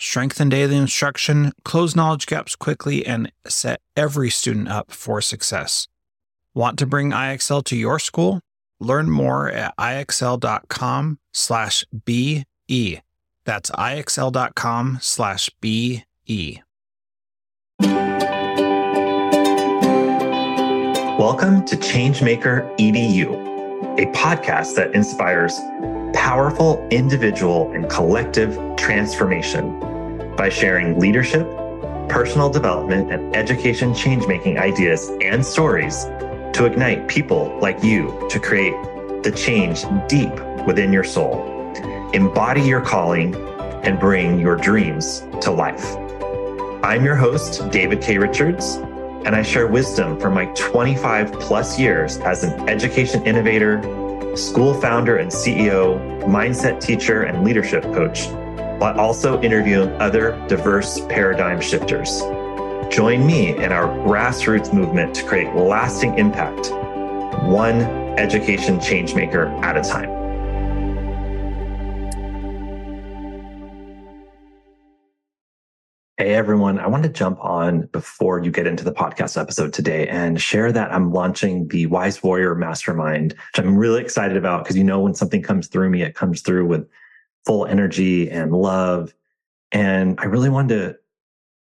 Strengthen daily instruction, close knowledge gaps quickly, and set every student up for success. Want to bring IXL to your school? Learn more at ixl.com slash BE. That's ixl.com slash BE. Welcome to Changemaker EDU, a podcast that inspires powerful individual and collective transformation by sharing leadership, personal development, and education change making ideas and stories to ignite people like you to create the change deep within your soul, embody your calling, and bring your dreams to life. I'm your host, David K. Richards, and I share wisdom from my 25 plus years as an education innovator, school founder and CEO, mindset teacher, and leadership coach, but also interviewing other diverse paradigm shifters. Join me in our grassroots movement to create lasting impact, one education changemaker at a time. Hey everyone, I want to jump on before you get into the podcast episode today and share that I'm launching the Wise Warrior Mastermind, which I'm really excited about because you know when something comes through me, it comes through with full energy and love. And I really wanted to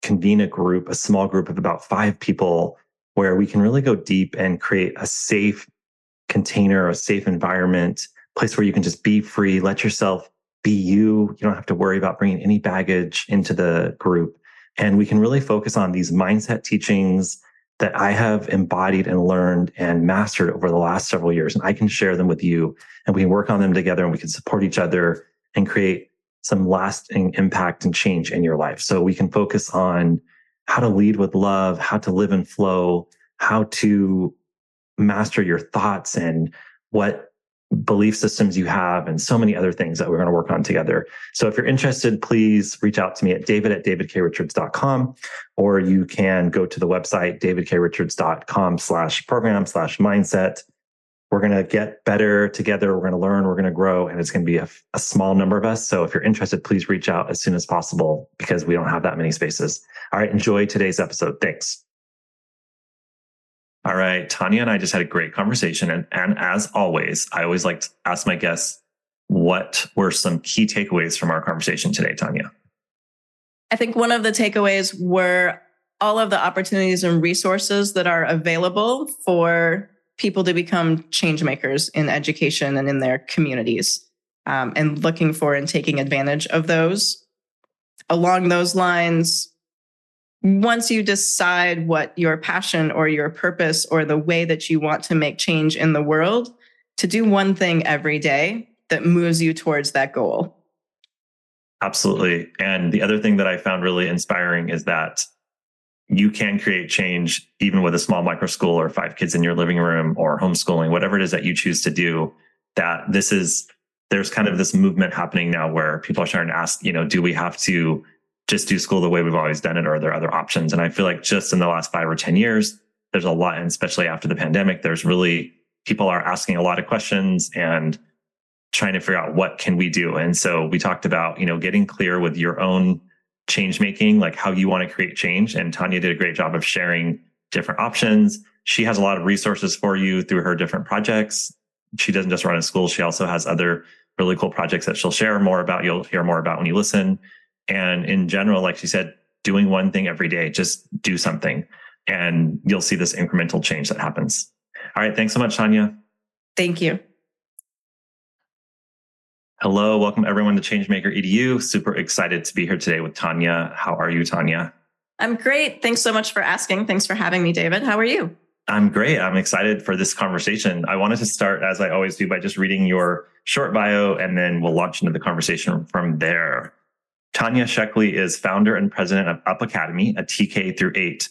convene a group, a small group of about five people where we can really go deep and create a safe container, a safe environment, place where you can just be free, let yourself be you. You don't have to worry about bringing any baggage into the group. And we can really focus on these mindset teachings that I have embodied and learned and mastered over the last several years. And I can share them with you and we can work on them together and we can support each other and create some lasting impact and change in your life. So we can focus on how to lead with love, how to live and flow, how to master your thoughts and what belief systems you have and so many other things that we're going to work on together. So if you're interested, please reach out to me at david at davidkrichards.com, or you can go to the website, davidkrichards.com slash program slash mindset. We're going to get better together. We're going to learn. We're going to grow. And it's going to be a, a small number of us. So if you're interested, please reach out as soon as possible because we don't have that many spaces. All right. Enjoy today's episode. Thanks. All right. Tanya and I just had a great conversation. And, and as always, I always like to ask my guests, what were some key takeaways from our conversation today, Tanya? I think one of the takeaways were all of the opportunities and resources that are available for people to become change makers in education and in their communities, um, and looking for and taking advantage of those. Along those lines, once you decide what your passion or your purpose or the way that you want to make change in the world, to do one thing every day that moves you towards that goal. Absolutely. And the other thing that I found really inspiring is that you can create change even with a small micro school or five kids in your living room or homeschooling, whatever it is that you choose to do. That this is, there's kind of this movement happening now where people are starting to ask, you know, do we have to just do school the way we've always done it or are there other options? And i feel like just in the last five or ten years there's a lot and especially after the pandemic there's really people are asking a lot of questions and trying to figure out what can we do. And so we talked about you know getting clear with your own change making like how you want to create change. And tanya did a great job of sharing different options. She has a lot of resources for you through her different projects. She doesn't just run a school. She also has other really cool projects that she'll share more about. You'll hear more about when you listen and in general, like she said, doing one thing every day, just do something and you'll see this incremental change that happens. All right. Thanks so much, Tanya. Thank you. Hello. Welcome everyone to Changemaker EDU. Super excited to be here today with Tanya. How are you, Tanya? I'm great. Thanks so much for asking. Thanks for having me, David. How are you? I'm great. I'm excited for this conversation. I wanted to start, as I always do, by just reading your short bio, and then we'll launch into the conversation from there. Tanya Sheckley is founder and president of Up Academy, a TK through eight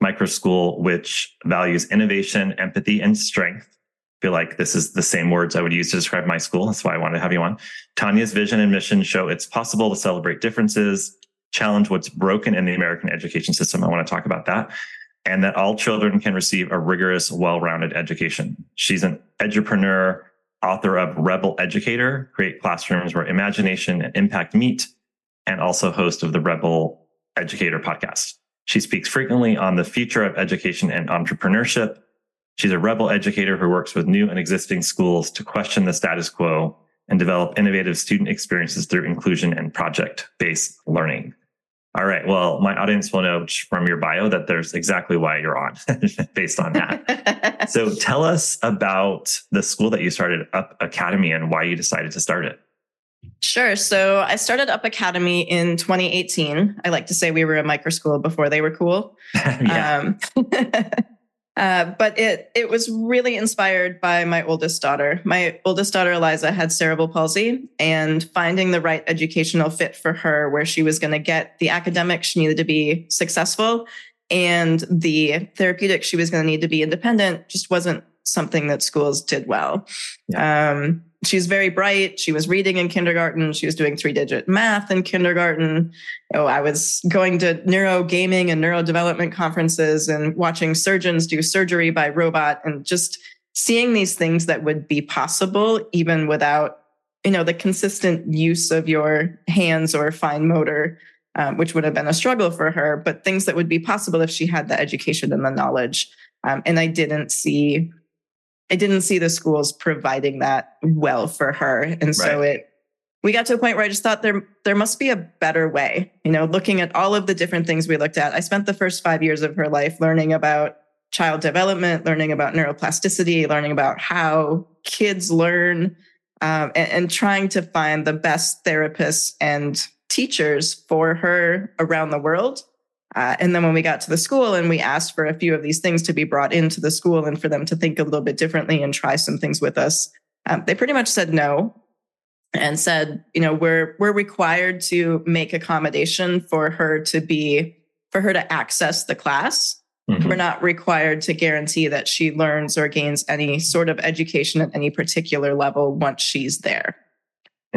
micro school which values innovation, empathy, and strength. I feel like this is the same words I would use to describe my school. That's why I wanted to have you on. Tanya's vision and mission show it's possible to celebrate differences, challenge what's broken in the American education system. I want to talk about that. And that all children can receive a rigorous, well rounded education. She's an edupreneur, author of Rebel Educator, Create Classrooms Where Imagination and Impact Meet, and also host of the Rebel Educator podcast. She speaks frequently on the future of education and entrepreneurship. She's a rebel educator who works with new and existing schools to question the status quo and develop innovative student experiences through inclusion and project based learning. All right. Well, my audience will know from your bio that there's exactly why you're on based on that. so tell us about the school that you started, Up Academy, and why you decided to start it. Sure. So I started Up Academy in 2018. I like to say we were a micro school before they were cool. um, uh, but it it was really inspired by my oldest daughter. My oldest daughter Eliza had cerebral palsy, and finding the right educational fit for her, where she was going to get the academics she needed to be successful, and the therapeutic she was going to need to be independent, just wasn't something that schools did well. Yeah. Um, she was very bright. She was reading in kindergarten. She was doing three digit math in kindergarten. Oh, I was going to neuro gaming and neurodevelopment conferences and watching surgeons do surgery by robot and just seeing these things that would be possible even without, you know, the consistent use of your hands or fine motor, um, which would have been a struggle for her, but things that would be possible if she had the education and the knowledge. Um, and I didn't see I didn't see the schools providing that well for her. And so right. it we got to a point where I just thought there there must be a better way. You know, looking at all of the different things we looked at. I spent the first 5 years of her life learning about child development, learning about neuroplasticity, learning about how kids learn, um, and, and trying to find the best therapists and teachers for her around the world uh, and then when we got to the school and we asked for a few of these things to be brought into the school and for them to think a little bit differently and try some things with us, um, they pretty much said no and said, you know, we're we're required to make accommodation for her to be for her to access the class. Mm-hmm. We're not required to guarantee that she learns or gains any sort of education at any particular level once she's there,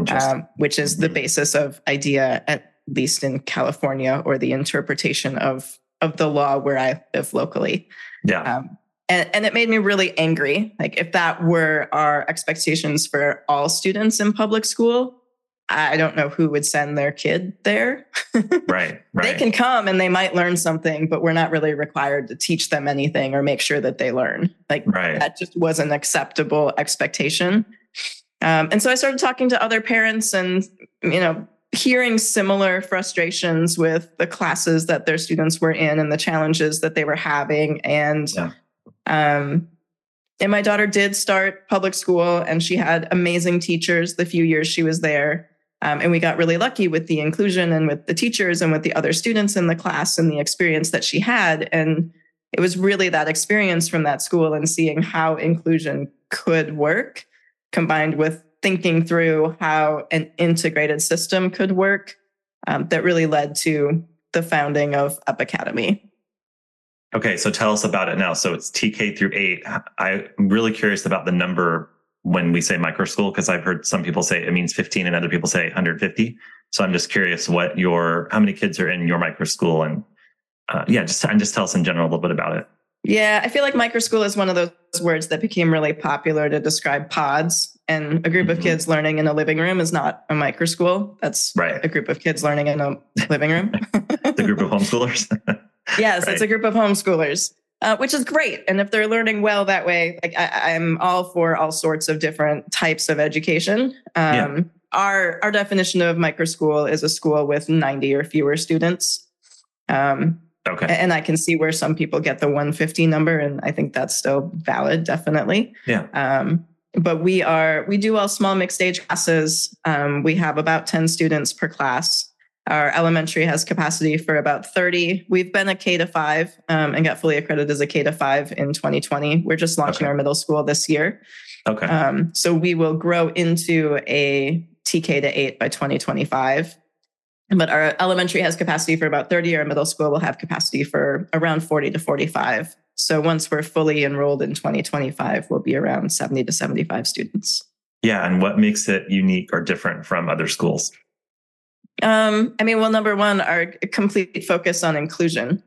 um, which is the basis of IDEA at least in California, or the interpretation of of the law where I live locally. Yeah. Um, and, and it made me really angry. Like if that were our expectations for all students in public school, I don't know who would send their kid there. right, right. They can come and they might learn something, but we're not really required to teach them anything or make sure that they learn. Like right. that just was an acceptable expectation. Um, and so I started talking to other parents and, you know, hearing similar frustrations with the classes that their students were in and the challenges that they were having. And yeah. um and my daughter did start public school and she had amazing teachers the few years she was there. Um, and we got really lucky with the inclusion and with the teachers and with the other students in the class and the experience that she had. And it was really that experience from that school and seeing how inclusion could work combined with thinking through how an integrated system could work um, that really led to the founding of Up Academy. Okay, so tell us about it now. So it's TK through eight. I'm really curious about the number when we say micro school because I've heard some people say it means 15 and other people say 150. So I'm just curious what your how many kids are in your micro school and uh, yeah, just and just tell us in general a little bit about it. Yeah, I feel like micro school is one of those words that became really popular to describe pods and a group of mm-hmm. kids learning in a living room is not a micro school. That's right. a group of kids learning in a living room. the group of homeschoolers. yes, right. it's a group of homeschoolers, uh, which is great. And if they're learning well that way, like I, am all for all sorts of different types of education. Um, yeah. Our our definition of micro school is a school with 90 or fewer students. Um, Okay. And I can see where some people get the 150 number, and I think that's still valid, definitely. Yeah. Um, but we are we do all small mixed age classes um, we have about 10 students per class our elementary has capacity for about 30 we've been a k to 5 um, and got fully accredited as a k to 5 in 2020 we're just launching okay. our middle school this year okay um, so we will grow into a tk to 8 by 2025 but our elementary has capacity for about 30 our middle school will have capacity for around 40 to 45 so once we're fully enrolled in 2025 we'll be around 70 to 75 students. Yeah and what makes it unique or different from other schools? Um, i mean well number one our complete focus on inclusion.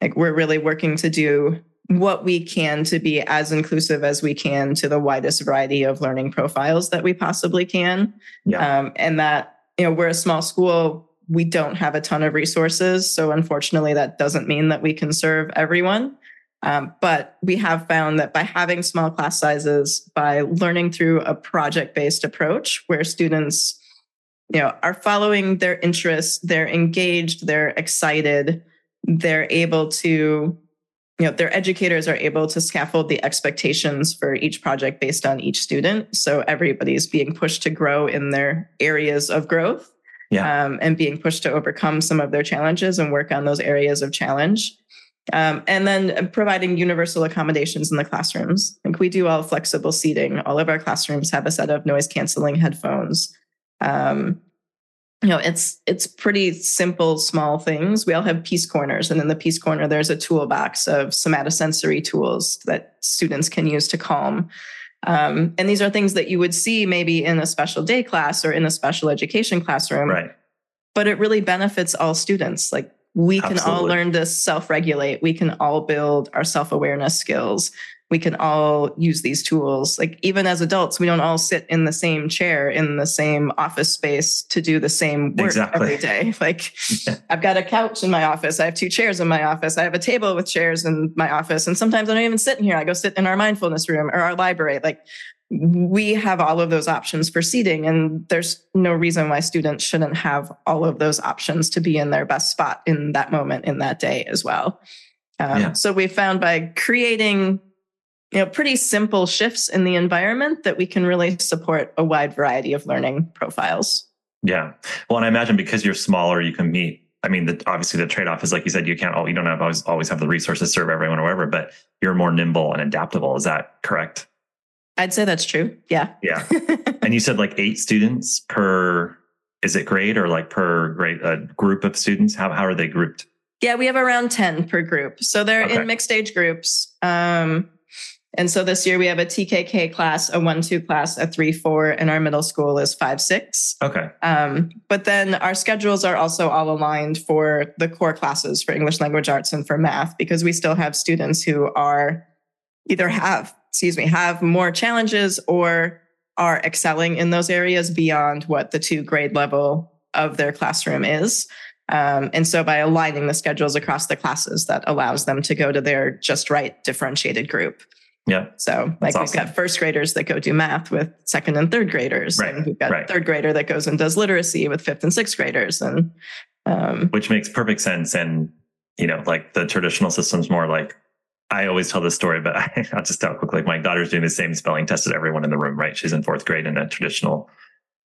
Like we're really working to do what we can to be as inclusive as we can to the widest variety of learning profiles that we possibly can. Yeah. um, and that you know we're a small school we don't have a ton of resources. So, unfortunately, that doesn't mean that we can serve everyone. Um, but we have found that by having small class sizes, by learning through a project based approach where students you know are following their interests they're engaged they're excited they're able to you know their educators are able to scaffold the expectations for each project based on each student so everybody's being pushed to grow in their areas of growth yeah. um, and being pushed to overcome some of their challenges and work on those areas of challenge. Um, and then providing universal accommodations in the classrooms. Like we do all flexible seating. All of our classrooms have a set of noise canceling headphones. Um, you know, it's it's pretty simple, small things. We all have peace corners, and in the peace corner, there's a toolbox of somatosensory tools that students can use to calm. Um, and these are things that you would see maybe in a special day class or in a special education classroom. Right. But it really benefits all students. Like we can all learn to self regulate, we can all build our self awareness skills we can all use these tools. Like even as adults, we don't all sit in the same chair in the same office space to do the same work exactly. every day. Like yeah. I've got a couch in my office. I have two chairs in my office. I have a table with chairs in my office. And sometimes I don't even sit in here. I go sit in our mindfulness room or our library. Like we have all of those options for seating and there's no reason why students shouldn't have all of those options to be in their best spot in that moment in that day as well. Um, yeah. So we found by creating you know pretty simple shifts in the environment that we can really support a wide variety of learning profiles. Yeah. Well and i imagine because you're smaller you can meet i mean the, obviously the trade-off is like you said you can't all you don't have always always have the resources to serve everyone or whatever but you're more nimble and adaptable. Is that correct? I'd say that's true. Yeah. Yeah. And you said like eight students per is it grade or like per grade a group of students? How, how are they grouped? Yeah we have around 10 per group. So they're okay. in mixed age groups. Um, and so this year we have a TKK class, a one two class, a three four, and our middle school is five six. Okay. Um, but then our schedules are also all aligned for the core classes for English language arts and for math because we still have students who are either have excuse me have more challenges or are excelling in those areas beyond what the two grade level of their classroom is. Um, and so by aligning the schedules across the classes, that allows them to go to their just right differentiated group. Yeah. So like we've got first graders that go do math with second and third graders. Right. And we've got right. third grader that goes and does literacy with fifth and sixth graders. And um, which makes perfect sense. And you know, like the traditional system's more like I always tell this story, but I, will just tell quickly. My daughter's doing the same spelling test as everyone in the room, right? She's in fourth grade in a traditional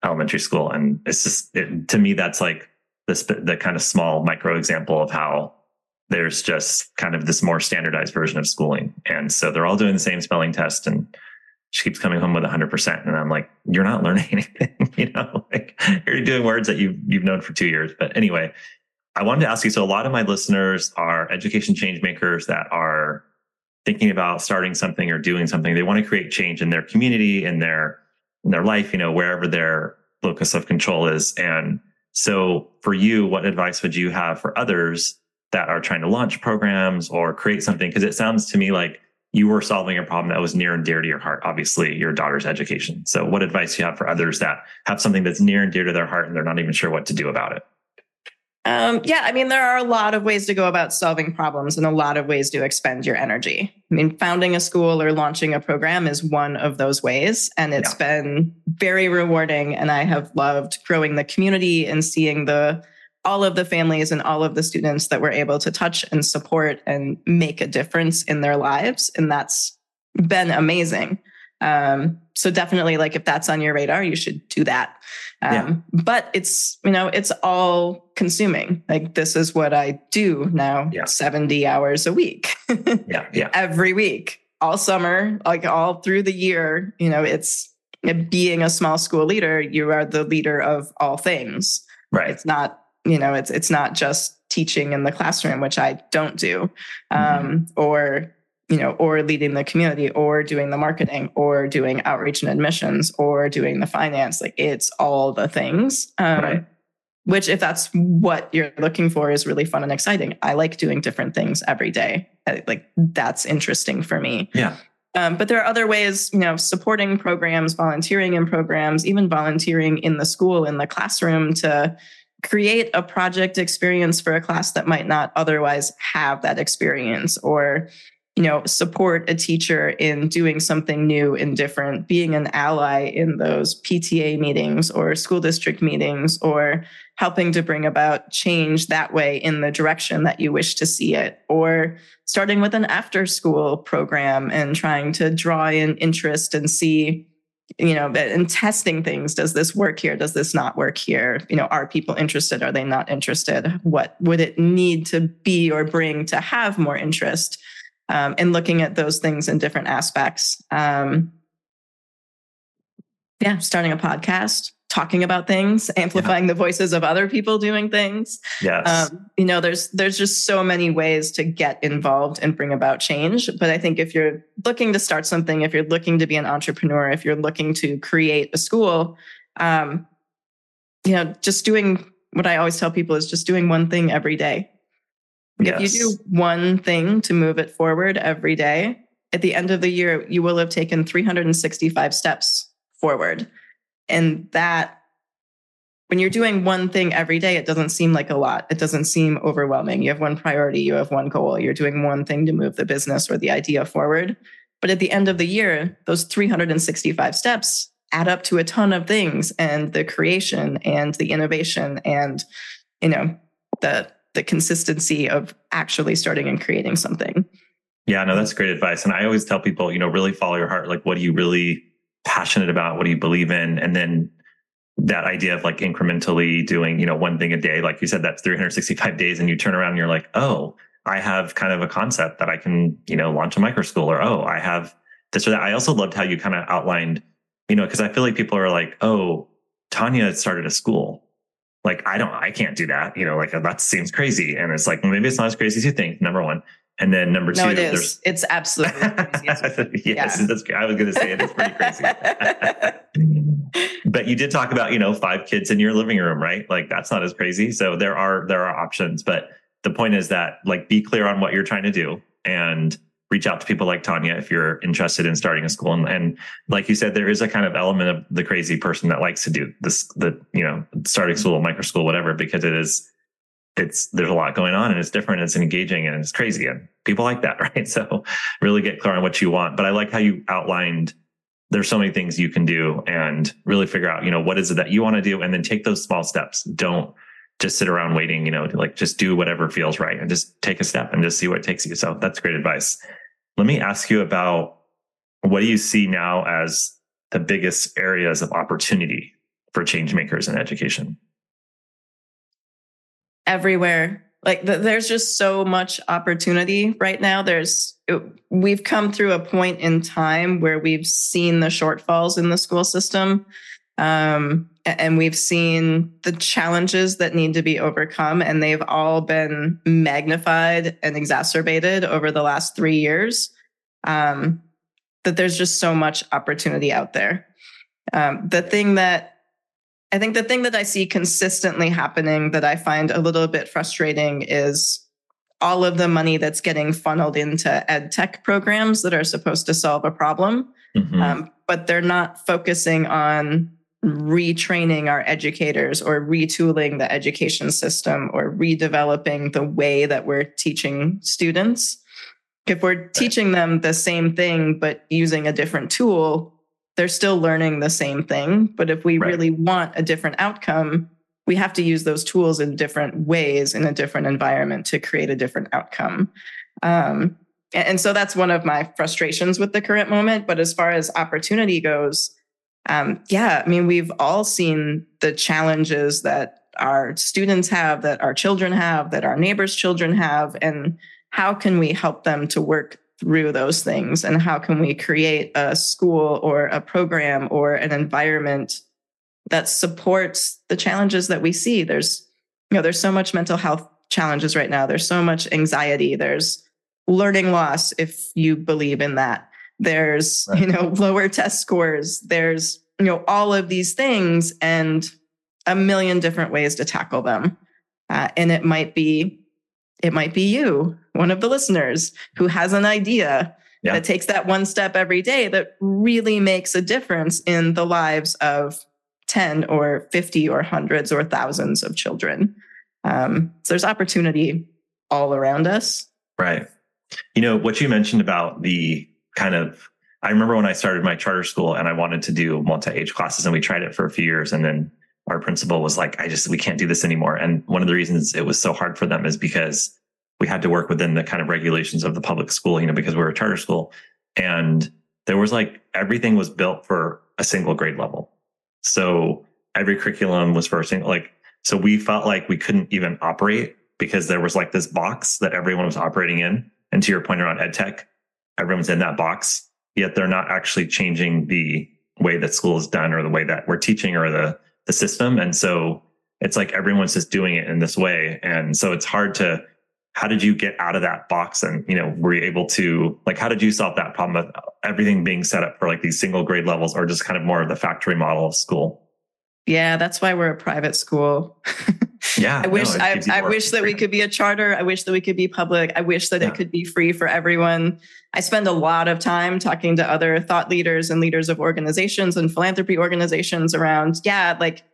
elementary school. And it's just, it, to me, that's like this, the kind of small micro example of how there's just kind of this more standardized version of schooling. And so they're all doing the same spelling test and she keeps coming home with 100%. And I'm like, you're not learning anything, you know, like you're doing words that you've, you've known for two years. But anyway, I wanted to ask you, so a lot of my listeners are education change makers that are thinking about starting something or doing something. They want to create change in their community, in their, in their life, you know, wherever their locus of control is. And so for you, what advice would you have for others that are trying to launch programs or create something? Because it sounds to me like you were solving a problem that was near and dear to your heart, obviously, your daughter's education. So, what advice do you have for others that have something that's near and dear to their heart and they're not even sure what to do about it? Um, yeah, I mean, there are a lot of ways to go about solving problems and a lot of ways to expend your energy. I mean, founding a school or launching a program is one of those ways. And it's yeah. been very rewarding. And I have loved growing the community and seeing the all of the families and all of the students that we're able to touch and support and make a difference in their lives. And that's been amazing. Um, so definitely like if that's on your radar, you should do that. Um, yeah. but it's, you know, it's all consuming. Like this is what I do now, yeah. 70 hours a week. yeah. Yeah. Every week, all summer, like all through the year, you know, it's being a small school leader, you are the leader of all things. Right. It's not you know, it's it's not just teaching in the classroom, which I don't do, um, mm-hmm. or you know, or leading the community, or doing the marketing, or doing outreach and admissions, or doing the finance. Like it's all the things. Um, right. Which, if that's what you're looking for, is really fun and exciting. I like doing different things every day. Like that's interesting for me. Yeah. Um, but there are other ways, you know, supporting programs, volunteering in programs, even volunteering in the school, in the classroom to create a project experience for a class that might not otherwise have that experience or you know support a teacher in doing something new and different being an ally in those pta meetings or school district meetings or helping to bring about change that way in the direction that you wish to see it or starting with an after school program and trying to draw in interest and see you know and testing things does this work here? Does this not work here? You know are people interested? Are they not interested? What would it need to be or bring to have more interest? Um, looking at those things in different aspects. Um, yeah starting a podcast talking about things, amplifying yeah. the voices of other people doing things. Yes. Um, you know, there's there's just so many ways to get involved and bring about change. But I think if you're looking to start something, if you're looking to be an entrepreneur, if you're looking to create a school, um, you know, just doing what I always tell people is just doing one thing every day. Yes. If you do one thing to move it forward every day, at the end of the year, you will have taken 365 steps forward. And that, when you're doing one thing every day, it doesn't seem like a lot. It doesn't seem overwhelming. You have one priority, you have one goal, you're doing one thing to move the business or the idea forward. But at the end of the year, those 365 steps add up to a ton of things and the creation and the innovation and, you know, the the consistency of actually starting and creating something. Yeah, no, that's great advice. And I always tell people, you know, really follow your heart. Like, what do you really passionate about? What do you believe in? And then that idea of like incrementally doing, you know, one thing a day, like you said, that's 365 days. And you turn around and you're like, oh, I have kind of a concept that I can, you know, launch a micro school or, oh, I have this or that. I also loved how you kind of outlined, you know, because I feel like people are like, oh, Tanya started a school. Like, I don't, I can't do that. You know, like that seems crazy. And it's like, maybe it's not as crazy as you think, number one. And then number two, no, it is. It's absolutely yes, yeah. that's, I was going to say it is pretty crazy. but you did talk about you know five kids in your living room, right? Like that's not as crazy. So there are there are options, but the point is that like be clear on what you're trying to do and reach out to people like Tanya if you're interested in starting a school. And, and, like you said, there is a kind of element of the crazy person that likes to do this, the, you know, starting mm-hmm. school, micro school, whatever, because it is it's there's a lot going on and it's different it's engaging and it's crazy and people like that right? So really get clear on what you want. But i like how you outlined there's so many things you can do and really figure out you know what is it that you want to do and then take those small steps. Don't just sit around waiting you know like just do whatever feels right and just take a step and just see what takes you. So that's great advice. Let me ask you about what do you see now as the biggest areas of opportunity for change makers in education everywhere. Like the, there's just so much opportunity right now. There's we've come through a point in time where we've seen the shortfalls in the school system. Um, and we've seen the challenges that need to be overcome, and they've all been magnified and exacerbated over the last three years. Um, that there's just so much opportunity out there. Um, the thing that I think the thing that I see consistently happening that I find a little bit frustrating is all of the money that's getting funneled into ed tech programs that are supposed to solve a problem, mm-hmm. um, but they're not focusing on retraining our educators or retooling the education system or redeveloping the way that we're teaching students. If we're right. teaching them the same thing, but using a different tool, they're still learning the same thing. But if we right. really want a different outcome, we have to use those tools in different ways in a different environment to create a different outcome. Um, and so that's one of my frustrations with the current moment. But as far as opportunity goes, um, yeah, I mean, we've all seen the challenges that our students have, that our children have, that our neighbors' children have, and how can we help them to work through those things and how can we create a school or a program or an environment that supports the challenges that we see there's you know, there's so much mental health challenges right now. There's so much anxiety. There's learning loss, if you believe in that. There's, right. you know, lower test scores. There's, you know, all of these things and a million different ways to tackle them. Uh, and it might be, it might be you, one of the listeners who has an idea yeah. that takes that one step every day that really makes a difference in the lives of 10 or 50 or hundreds or thousands of children. Um, so there's opportunity all around us. Right. You know, what you mentioned about the kind of, I remember when I started my charter school and I wanted to do multi age classes and we tried it for a few years. And then our principal was like, I just, we can't do this anymore. And one of the reasons it was so hard for them is because we had to work within the kind of regulations of the public school, you know, because we we're a charter school. And there was like everything was built for a single grade level. So every curriculum was for a single, like, so we felt like we couldn't even operate because there was like this box that everyone was operating in. And to your point around ed tech, everyone's in that box, yet they're not actually changing the way that school is done or the way that we're teaching or the, the system. And so it's like everyone's just doing it in this way. And so it's hard to, how did you get out of that box? And, you know, were you able to, like, how did you solve that problem of everything being set up for like these single grade levels or just kind of more of the factory model of school? Yeah, that's why we're a private school. Yeah. I wish no, I, I wish that we could be a charter. I wish that we could be public. I wish that yeah. it could be free for everyone. I spend a lot of time talking to other thought leaders and leaders of organizations and philanthropy organizations around, yeah, like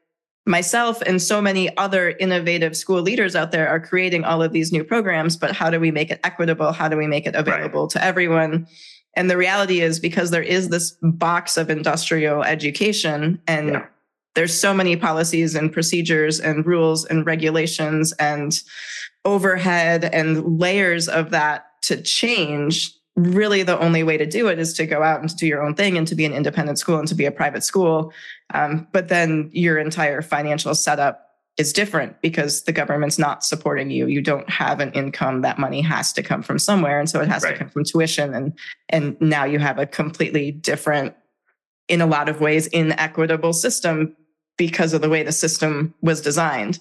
myself and so many other innovative school leaders out there are creating all of these new programs, but how do we make it equitable? How do we make it available right. to everyone? And the reality is because there is this box of industrial education and yeah there's so many policies and procedures and rules and regulations and overhead and layers of that to change. Really the only way to do it is to go out and to do your own thing and to be an independent school and to be a private school. Um, but then your entire financial setup is different because the government's not supporting you. You don't have an income. That money has to come from somewhere. And so it has right. to come from tuition. And and now you have a completely different in a lot of ways inequitable system because of the way the system was designed.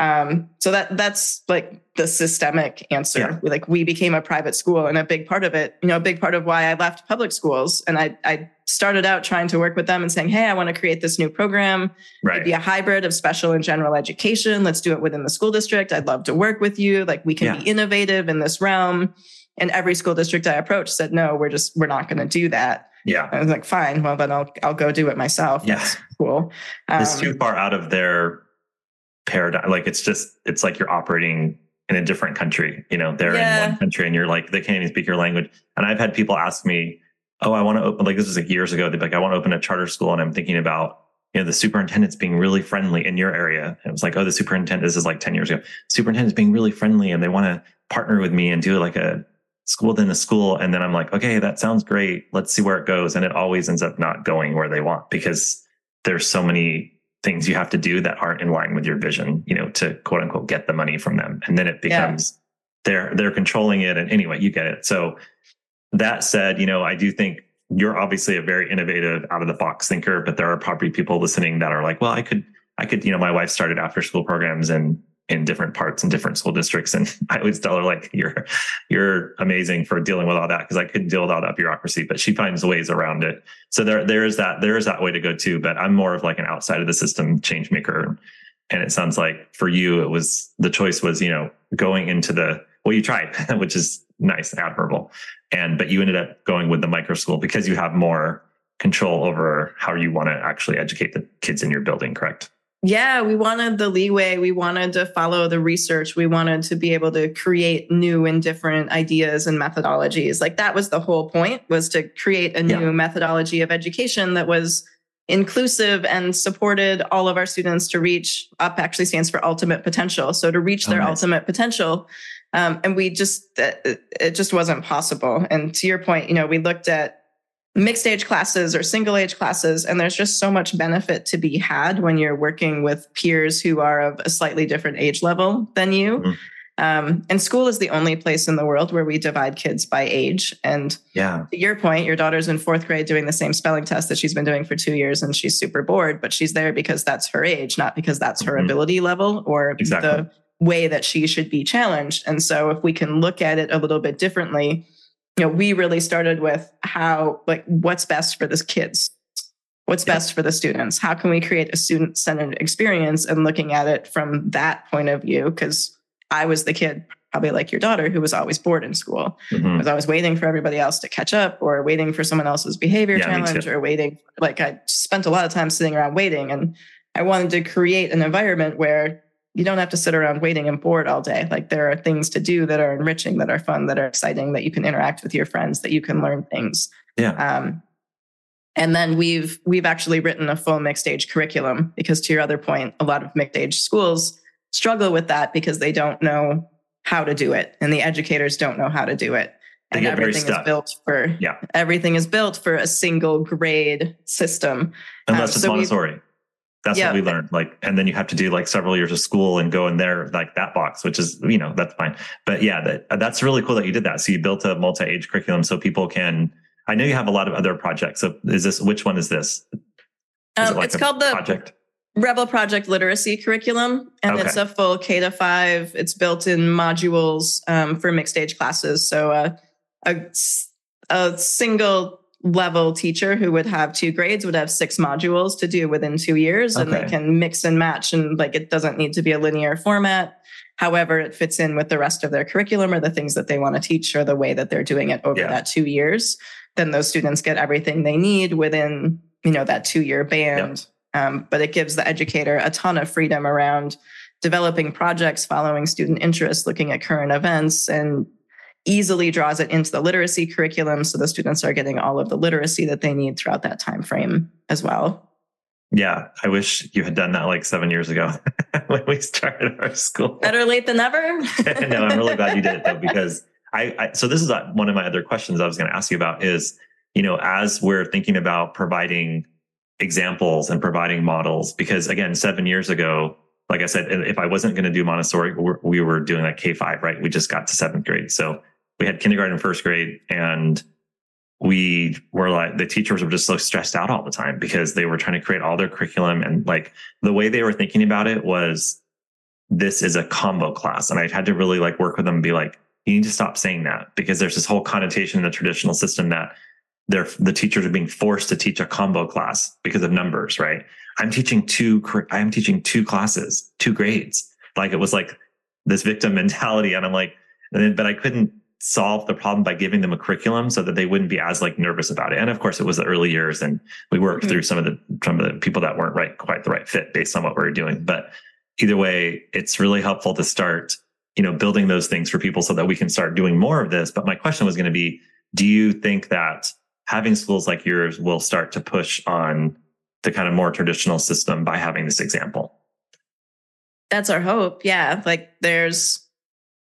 Um, so that that's like the systemic answer. Yeah. Like we became a private school, and a big part of it, you know, a big part of why I left public schools, and I I started out trying to work with them and saying, hey, I want to create this new program, right. be a hybrid of special and general education. Let's do it within the school district. I'd love to work with you. Like we can yeah. be innovative in this realm. And every school district I approached said, no, we're just we're not going to do that. Yeah. I was like, fine, well then I'll I'll go do it myself. Yeah. cool. Um, it's too far out of their paradigm. Like it's just it's like you're operating in a different country. You know, they're yeah. in one country and you're like, they can't even speak your language. And I've had people ask me, Oh, I want to open like this was like years ago. They'd be like, I want to open a charter school and I'm thinking about you know, the superintendent's being really friendly in your area. And it was like, oh, the superintendent, this is like 10 years ago. Superintendent's being really friendly and they want to partner with me and do like a school within the school. And then I'm like, okay, that sounds great. Let's see where it goes. And it always ends up not going where they want because there's so many things you have to do that aren't in line with your vision, you know, to quote unquote get the money from them. And then it becomes yeah. they're they're controlling it. And anyway, you get it. So that said, you know, I do think you're obviously a very innovative, out of the box thinker, but there are probably people listening that are like, well, I could, I could, you know, my wife started after school programs and in different parts and different school districts. And I always tell her like, you're, you're amazing for dealing with all that. Cause I couldn't deal with all that bureaucracy, but she finds ways around it. So there, there is that, there is that way to go too, but I'm more of like an outside of the system change maker. And it sounds like for you, it was, the choice was, you know, going into the, well, you tried, which is nice, admirable. And, but you ended up going with the micro school because you have more control over how you want to actually educate the kids in your building, correct? Yeah, we wanted the leeway. We wanted to follow the research. We wanted to be able to create new and different ideas and methodologies. Like that was the whole point was to create a new yeah. methodology of education that was inclusive and supported all of our students to reach up actually stands for ultimate potential. So to reach their oh, nice. ultimate potential. Um, and we just, it just wasn't possible. And to your point, you know, we looked at mixed age classes or single age classes. And there's just so much benefit to be had when you're working with peers who are of a slightly different age level than you. Mm-hmm. Um, and school is the only place in the world where we divide kids by age. And yeah, to your point, your daughter's in fourth grade doing the same spelling test that she's been doing for two years, and she's super bored, but she's there because that's her age, not because that's her mm-hmm. ability level or exactly. the way that she should be challenged. And so if we can look at it a little bit differently, you know, we really started with how, like, what's best for the kids? What's best for the students? How can we create a student centered experience and looking at it from that point of view? Because I was the kid, probably like your daughter, who was always bored in school. Mm-hmm. Was always waiting for everybody else to catch up or waiting for someone else's behavior yeah, challenge or waiting. Like I spent a lot of time sitting around waiting. And I wanted to create an environment where you don't have to sit around waiting and bored all day. Like there are things to do that are enriching, that are fun, that are exciting, that you can interact with your friends, that you can learn things. Yeah. Um, and then we've we've actually written a full mixed age curriculum because to your other point, a lot of mixed age schools struggle with that because they don't know how to do it and the educators don't know how to do it. and everything is built for yeah. everything is built for a single grade system. Unless um, it's so Montessori. That's what we learned. Like, and then you have to do like several years of school and go in there like that box, which is, you know, that's fine. But yeah, that, that's really cool that you did that. So you built a multi-age curriculum so people can, I know you have a lot of other projects. So is this, which one is this? Is um, it like it's called the project. Rebel Project Literacy Curriculum, and okay. it's a full K to five. It's built in modules um, for mixed age classes. So uh, a, a single level teacher who would have two grades would have six modules to do within two years, okay. and they can mix and match, and like it doesn't need to be a linear format. However, it fits in with the rest of their curriculum or the things that they want to teach or the way that they're doing it over yeah. that two years. Then those students get everything they need within you know that two year band. Um, but it gives the educator a ton of freedom around developing projects, following student interests, looking at current events, and easily draws it into the literacy curriculum so the students are getting all of the literacy that they need throughout that time frame as well. Yeah, I wish you had done that like seven years ago when we started our school. Better late than never. no, I'm really glad you did it though, because I, I so this is uh, one of my other questions I was going to ask you about is, you know, as we're thinking about providing examples and providing models because again seven years ago like i said if i wasn't going to do montessori we were doing like k5 right we just got to seventh grade so we had kindergarten first grade and we were like the teachers were just so stressed out all the time because they were trying to create all their curriculum and like the way they were thinking about it was this is a combo class and i had to really like work with them and be like you need to stop saying that because there's this whole connotation in the traditional system that they're the teachers are being forced to teach a combo class because of numbers, right? I'm teaching two, I'm teaching two classes, two grades. Like it was like this victim mentality. And I'm like, but I couldn't solve the problem by giving them a curriculum so that they wouldn't be as like nervous about it. And of course it was the early years and we worked mm-hmm. through some of the, some of the people that weren't right, quite the right fit based on what we were doing. But either way, it's really helpful to start, you know, building those things for people so that we can start doing more of this. But my question was going to be, do you think that having schools like yours will start to push on the kind of more traditional system by having this example. That's our hope. Yeah. Like there's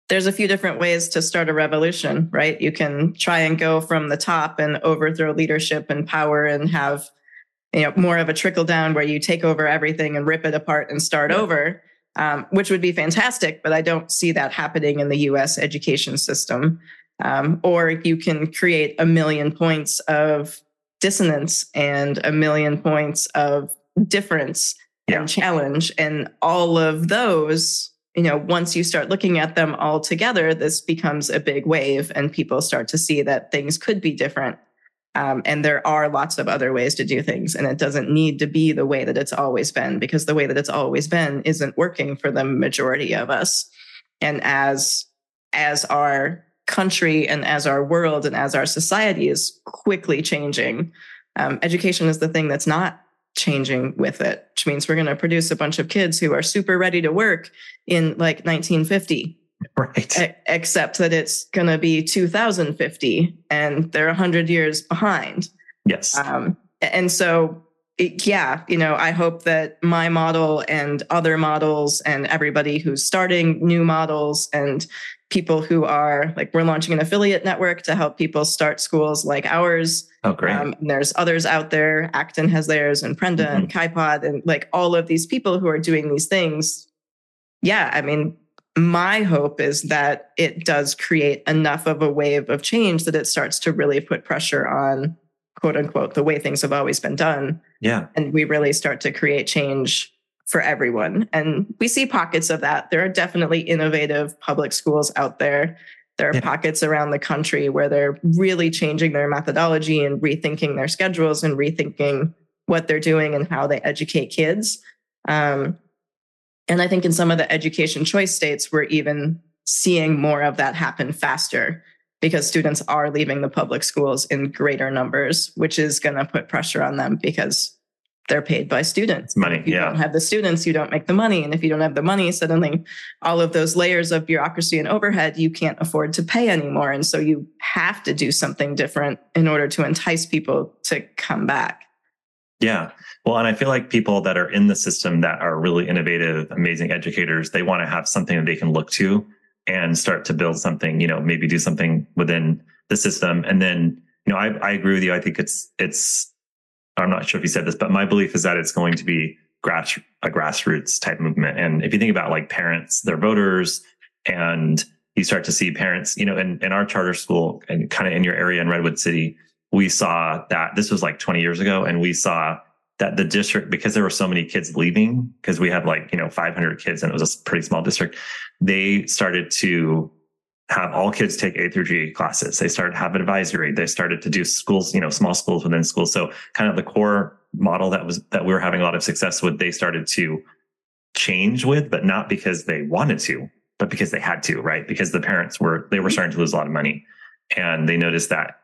there's a few different ways to start a revolution, right? You can try and go from the top and overthrow leadership and power and have you know more of a trickle down where you take over everything and rip it apart and start yeah. over um, which would be fantastic but i don't see that happening in the us education system um, or you can create a million points of dissonance and a million points of difference yeah. and challenge. And all of those, you know, once you start looking at them all together, this becomes a big wave and people start to see that things could be different. Um, and there are lots of other ways to do things. And it doesn't need to be the way that it's always been, because the way that it's always been isn't working for the majority of us. And as as our country and as our world and as our society is quickly changing, um, education is the thing that's not changing with it, which means we're going to produce a bunch of kids who are super ready to work in like 1950. Right. E- except that it's going to be 2050 and they're 100 years behind. Yes. Um, and so, it, yeah, you know, I hope that my model and other models and everybody who's starting new models and people who are like we're launching an affiliate network to help people start schools like ours. Oh, great! Um, and there's others out there. Acton has theirs, and Prenda mm-hmm. and KaiPod, and like all of these people who are doing these things. Yeah, I mean, my hope is that it does create enough of a wave of change that it starts to really put pressure on quote unquote the way things have always been done. Yeah. And we really start to create change for everyone. And we see pockets of that. There are definitely innovative public schools out there. There are yeah. pockets around the country where they're really changing their methodology and rethinking their schedules and rethinking what they're doing and how they educate kids. Um, and I think in some of the education choice states, we're even seeing more of that happen faster because students are leaving the public schools in greater numbers, which is going to put pressure on them because they're paid by students. Money, if you yeah. don't have the students, you don't make the money. And if you don't have the money, suddenly all of those layers of bureaucracy and overhead you can't afford to pay anymore. And so you have to do something different in order to entice people to come back. Yeah. Well, and I feel like people that are in the system that are really innovative, amazing educators, they want to have something that they can look to and start to build something, you know, maybe do something within the system. And then, you know, I, I agree with you. I think it's, it's, I'm not sure if you said this, but my belief is that it's going to be grass, a grassroots type movement. And if you think about like parents, their voters, and you start to see parents, you know, in, in our charter school and kind of in your area in Redwood City, we saw that this was like 20 years ago and we saw that the district because there were so many kids leaving because we had like you know 500 kids and it was a pretty small district they started to have all kids take a through g classes. They started to have advisory. They started to do schools you know small schools within schools. So kind of the core model that was that we were having a lot of success with they started to change with but not because they wanted to but because they had to right? Because the parents were they were mm-hmm. starting to lose a lot of money. And they noticed that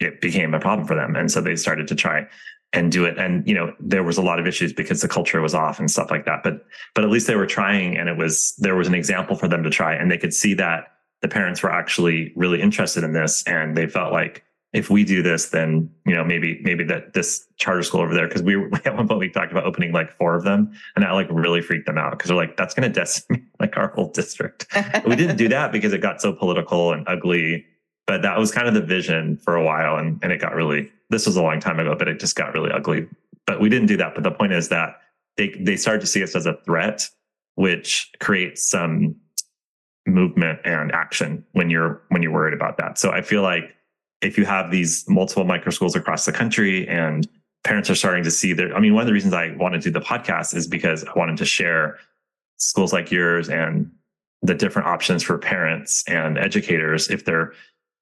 it became a problem for them. And so they started to try and do it. And, you know, there was a lot of issues because the culture was off and stuff like that. But, but at least they were trying and it was, there was an example for them to try. And they could see that the parents were actually really interested in this. And they felt like, if we do this, then you know maybe maybe that this charter school over there because we at one point we talked about opening like four of them, and that like really freaked them out because they're like that's going to decimate like our whole district. we didn't do that because it got so political and ugly but that was kind of the vision for a while and, and it got really this was a long time ago but it just got really ugly but we didn't do that but the point is that they they started to see us as a threat which creates some movement and action when you're when you're worried about that so i feel like if you have these multiple micro schools across the country and parents are starting to see that i mean one of the reasons i wanted to do the podcast is because i wanted to share schools like yours and the different options for parents and educators if they're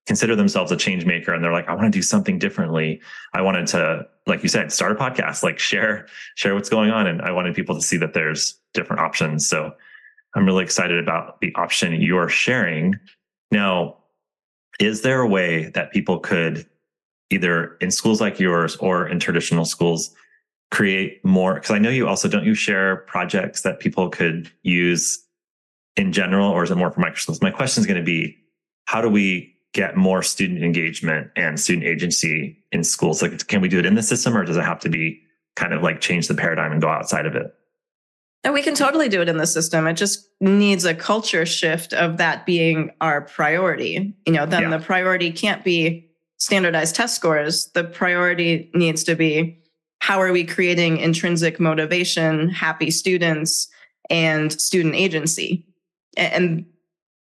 consider themselves a change maker and they're like, I want to do something differently. I wanted to, like you said, start a podcast, like share, share what's going on. And I wanted people to see that there's different options. So I'm really excited about the option you're sharing. Now, is there a way that people could either in schools like yours or in traditional schools create more? Because I know you also don't you share projects that people could use in general, or is it more for micro schools? My question is going to be, how do we get more student engagement and student agency in schools? Like, can we do it in the system or does it have to be kind of like change the paradigm and go outside of it? And we can totally do it in the system. It just needs a culture shift of that being our priority. You know, then yeah. the priority can't be standardized test scores. The priority needs to be how are we creating intrinsic motivation, happy students, and student agency? And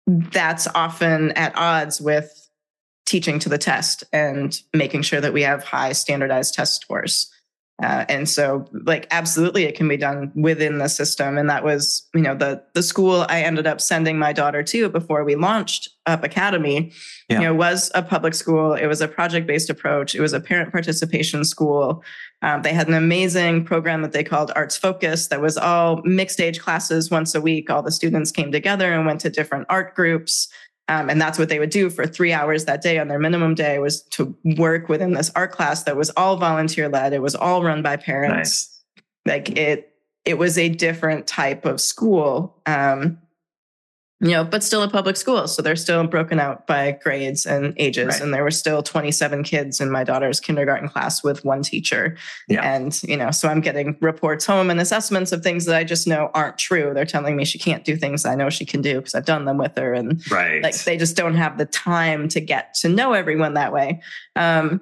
that's often at odds with teaching to the test and making sure that we have high standardized test scores. Uh, and so, like, absolutely, it can be done within the system. And that was, you know, the the school I ended up sending my daughter to before we launched Up Academy. Yeah. You know, was a public school. It was a project based approach. It was a parent participation school. Um, they had an amazing program that they called Arts Focus. That was all mixed age classes once a week. All the students came together and went to different art groups. Um, and that's what they would do for three hours that day on their minimum day was to work within this art class that was all volunteer led. It was all run by parents. Nice. Like it, it was a different type of school. Um, you know, but still a public school. So they're still broken out by grades and ages. Right. And there were still 27 kids in my daughter's kindergarten class with one teacher. Yeah. And, you know, so I'm getting reports home and assessments of things that I just know aren't true. They're telling me she can't do things I know she can do because I've done them with her. And right. like they just don't have the time to get to know everyone that way. Um,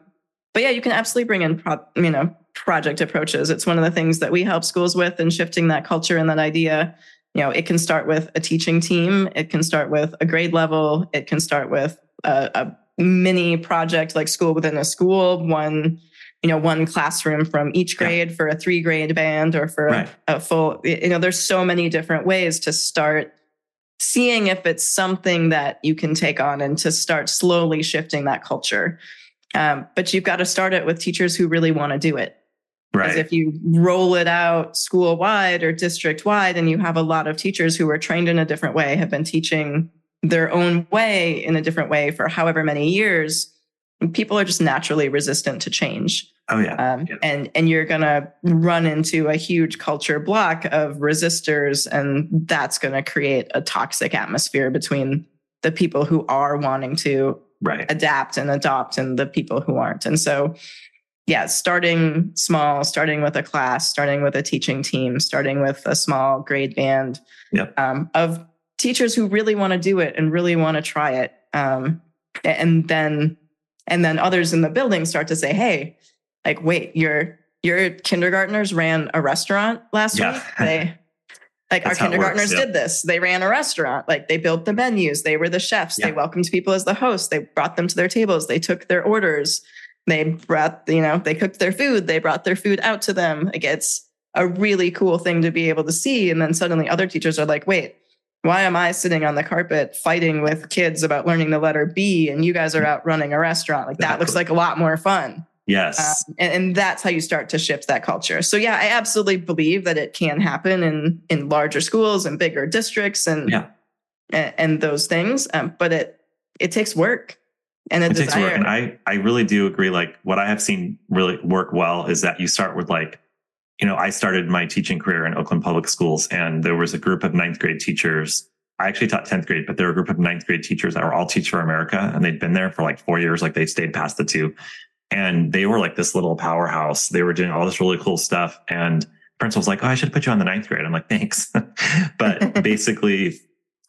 but yeah, you can absolutely bring in, pro- you know, project approaches. It's one of the things that we help schools with and shifting that culture and that idea you know, it can start with a teaching team, it can start with a grade level, it can start with a, a mini project like school within a school, one you know one classroom from each grade yeah. for a three grade band or for right. a, a, full you know there's so many different ways to start seeing if it's something that you can take on and to start slowly shifting that culture um, but you've got to start it with teachers who really want to do it Right. Because if you roll it out school wide or district wide, and you have a lot of teachers who are trained in a different way, have been teaching their own way in a different way for however many years, people are just naturally resistant to change. Oh yeah. Um, yeah. And and you're gonna run into a huge culture block of resistors, and that's gonna create a toxic atmosphere between the people who are wanting to right. adapt and adopt and the people who aren't. And so yeah, starting small, starting with a class, starting with a teaching team, starting with a small grade band yep. um, of teachers who really want to do it and really want to try it. Um, and then and then others in the building start to say, hey, like, wait, your your kindergartners ran a restaurant last yeah. week. They like our kindergartners yep. did this. They ran a restaurant. Like they built the menus. They were the chefs. They welcomed people as the hosts. They brought them to their tables. They took their orders. They brought, you know, they cooked their food. They brought their food out to them. Like it's a really cool thing to be able to see. And then suddenly other teachers are like, wait, why am I sitting on the carpet fighting with kids about learning the letter B and you guys are out running a restaurant? Like that looks like a lot more fun. Yes. Um, and, and, that's how you start to shift that culture. So yeah, I absolutely believe that it can happen in in larger schools and bigger districts and yeah. and, and those things. Um, but it it takes work and it desire. takes work. And I I really do agree. Like what I have seen really work well is that you start with like, you know, I started my teaching career in Oakland Public Schools, and there was a group of ninth grade teachers. I actually taught 10th grade, but there were a group of ninth grade teachers that were all Teach for America, and they'd been there for like four years. Like they stayed past the two, and they were like this little powerhouse. They were doing all this really cool stuff, and principal was like, "Oh, I should put you on the ninth grade." I'm like, "Thanks," but basically,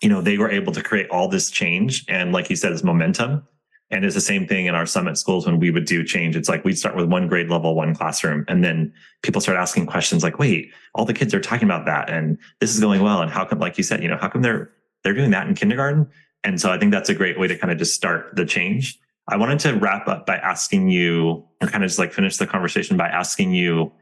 you know, they were able to create all this change, and like you said, it's momentum and it's the same thing in our summit schools when we would do change. It's like we'd start with one grade level, one classroom, and then people start asking questions like, wait, all the kids are talking about that and this is going well. And how come, like you said, you know, how come they're they're doing that in kindergarten? And so I think that's a great way to kind of just start the change. I wanted to wrap up by asking you, or kind of just like finish the conversation by asking you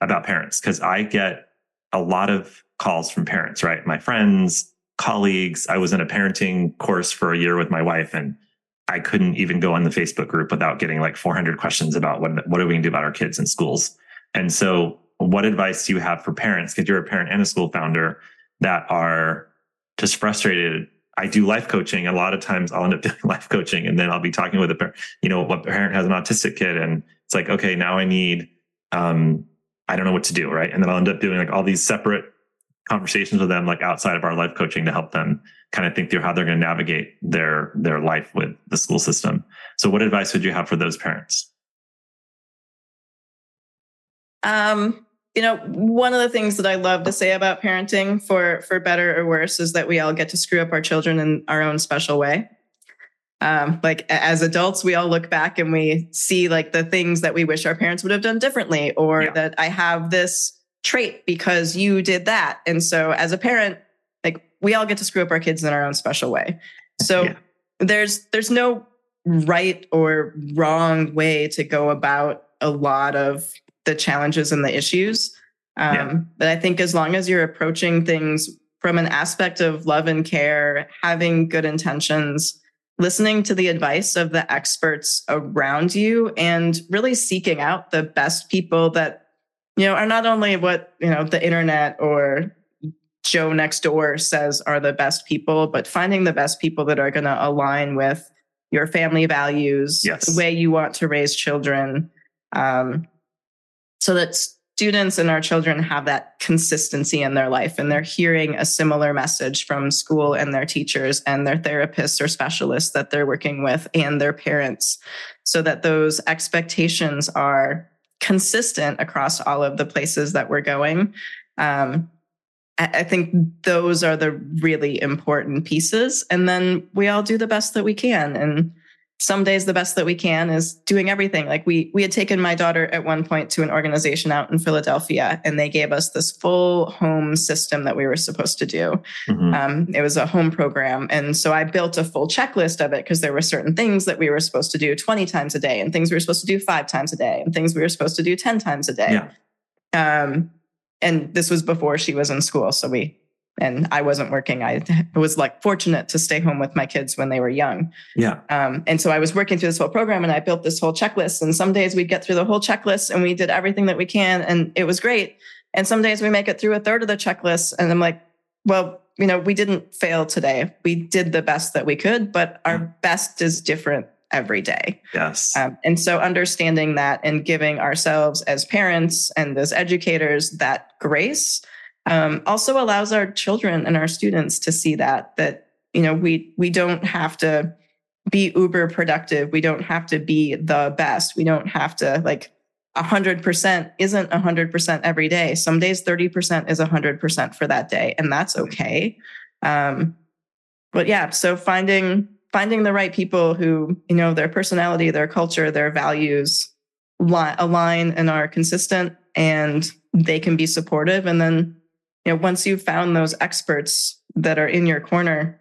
about parents, because I get a lot of calls from parents, right? My friends, colleagues. I was in a parenting course for a year with my wife and I couldn't even go on the Facebook group without getting like 400 questions about what, what are we going to do about our kids in schools. And so, what advice do you have for parents? Because you're a parent and a school founder that are just frustrated. I do life coaching. A lot of times I'll end up doing life coaching and then I'll be talking with a parent, you know, what parent has an autistic kid. And it's like, okay, now I need, um, I don't know what to do. Right. And then I'll end up doing like all these separate conversations with them, like outside of our life coaching to help them kind of think through how they're going to navigate their their life with the school system. So, what advice would you have for those parents? Um, you know, one of the things that I love to say about parenting, for for better or worse, is that we all get to screw up our children in our own special way. Um, like as adults, we all look back and we see like the things that we wish our parents would have done differently, or yeah. that I have this trait because you did that. And so as a parent, like we all get to screw up our kids in our own special way. So yeah. there's there's no right or wrong way to go about a lot of the challenges and the issues. Um, yeah. But I think as long as you're approaching things from an aspect of love and care, having good intentions, listening to the advice of the experts around you, and really seeking out the best people that you know are not only what you know the internet or Joe next door says are the best people, but finding the best people that are going to align with your family values, yes. the way you want to raise children, um, so that students and our children have that consistency in their life and they're hearing a similar message from school and their teachers and their therapists or specialists that they're working with and their parents, so that those expectations are consistent across all of the places that we're going. Um, I think those are the really important pieces. And then we all do the best that we can. And some days the best that we can is doing everything like we we had taken my daughter at one point to an organization out in philadelphia and they gave us this full home system that we were supposed to do mm-hmm. um, it was a home program and so i built a full checklist of it because there were certain things that we were supposed to do 20 times a day and things we were supposed to do five times a day and things we were supposed to do 10 times a day yeah. um, and this was before she was in school so we and I wasn't working. I was like fortunate to stay home with my kids when they were young. Yeah. Um, and so I was working through this whole program and I built this whole checklist. And some days we'd get through the whole checklist and we did everything that we can and it was great. And some days we make it through a third of the checklist and I'm like, well, you know, we didn't fail today. We did the best that we could, but our yeah. best is different every day. Yes. Um, and so understanding that and giving ourselves as parents and as educators that grace um, also allows our children and our students to see that that you know we we don't have to be uber productive. We don't have to be the best. We don't have to like 100% isn't 100% every day. Some days 30% is 100% for that day and that's okay. Um, but yeah so finding finding the right people who you know their personality their culture their values li- align and are consistent and they can be supportive and then you know, once you've found those experts that are in your corner,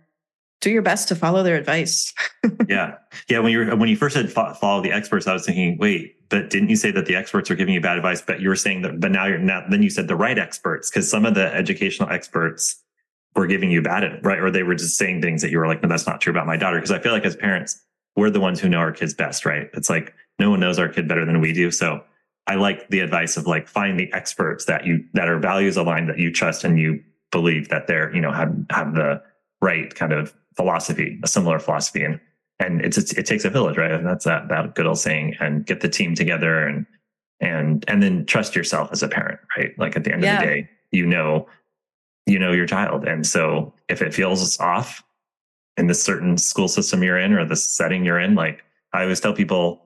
do your best to follow their advice. yeah, yeah. When you when you first said follow the experts, I was thinking, wait, but didn't you say that the experts are giving you bad advice? But you were saying that, but now you're not. Then you said the right experts because some of the educational experts were giving you bad, advice right? Or they were just saying things that you were like, no, that's not true about my daughter. Because I feel like as parents, we're the ones who know our kids best, right? It's like no one knows our kid better than we do. So I like the advice of like find the experts that you that are values aligned that you trust and you believe that they're you know have have the right kind of philosophy, a similar philosophy, and and it's, it's it takes a village, right? And that's that that good old saying. And get the team together and and and then trust yourself as a parent, right? Like at the end yeah. of the day, you know you know your child, and so if it feels off in this certain school system you're in or the setting you're in, like I always tell people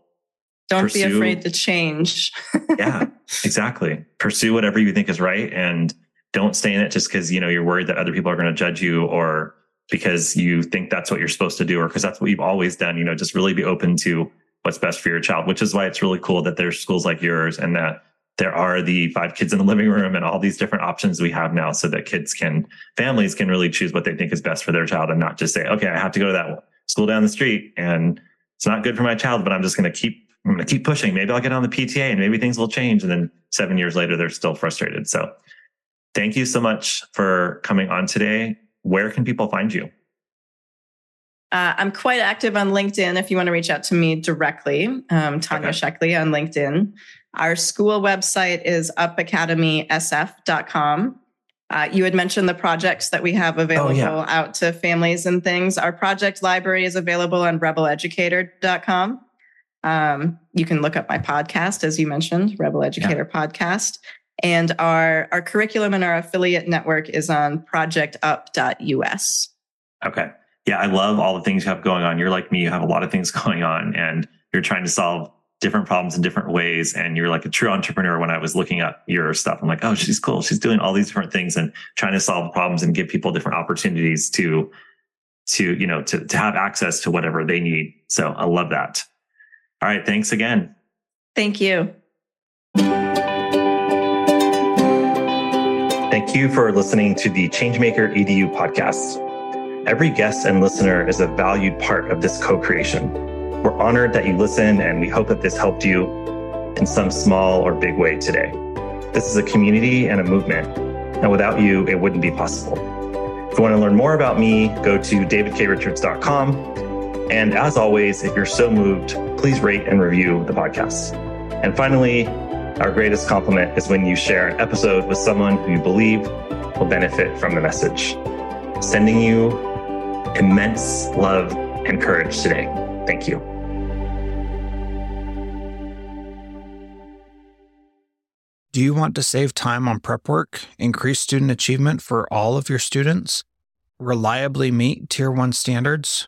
don't pursue, be afraid to change. yeah, exactly. Pursue whatever you think is right and don't stay in it just because you know you're worried that other people are going to judge you or because you think that's what you're supposed to do or because that's what you've always done. You know, just really be open to what's best for your child, which is why it's really cool that there's schools like yours and that there are the five kids in the living room and all these different options we have now so that kids can families can really choose what they think is best for their child and not just say okay i have to go to that school down the street and it's not good for my child but i'm just going to keep I'm going to keep pushing. Maybe I'll get on the PTA and maybe things will change. And then seven years later, they're still frustrated. So thank you so much for coming on today. Where can people find you? Uh, I'm quite active on LinkedIn if you want to reach out to me directly. Um, Tanya okay. Sheckley on LinkedIn. Our school website is upacademysf.com. Uh, you had mentioned the projects that we have available oh, yeah. out to families and things. Our project library is available on rebeleducator.com. Um, you can look up my podcast, as you mentioned, Rebel Educator yeah. Podcast. And our, our curriculum and our affiliate network is on projectup.us. Okay. Yeah, I love all the things you have going on. You're like me, you have a lot of things going on and you're trying to solve different problems in different ways. And you're like a true entrepreneur. When I was looking up your stuff, I'm like, oh, she's cool. She's doing all these different things and trying to solve problems and give people different opportunities to, to, you know, to, to have access to whatever they need. So I love that. All right. Thanks again. Thank you. Thank you for listening to the Changemaker EDU podcast. Every guest and listener is a valued part of this co creation. We're honored that you listen, and we hope that this helped you in some small or big way today. This is a community and a movement, and without you, it wouldn't be possible. If you want to learn more about me, go to davidkrichards.com and as always, if you're so moved, please rate and review the podcast. And finally, our greatest compliment is when you share an episode with someone who you believe will benefit from the message. Sending you immense love and courage today. Thank you. Do you want to save time on prep work, increase student achievement for all of your students, reliably meet Tier 1 standards?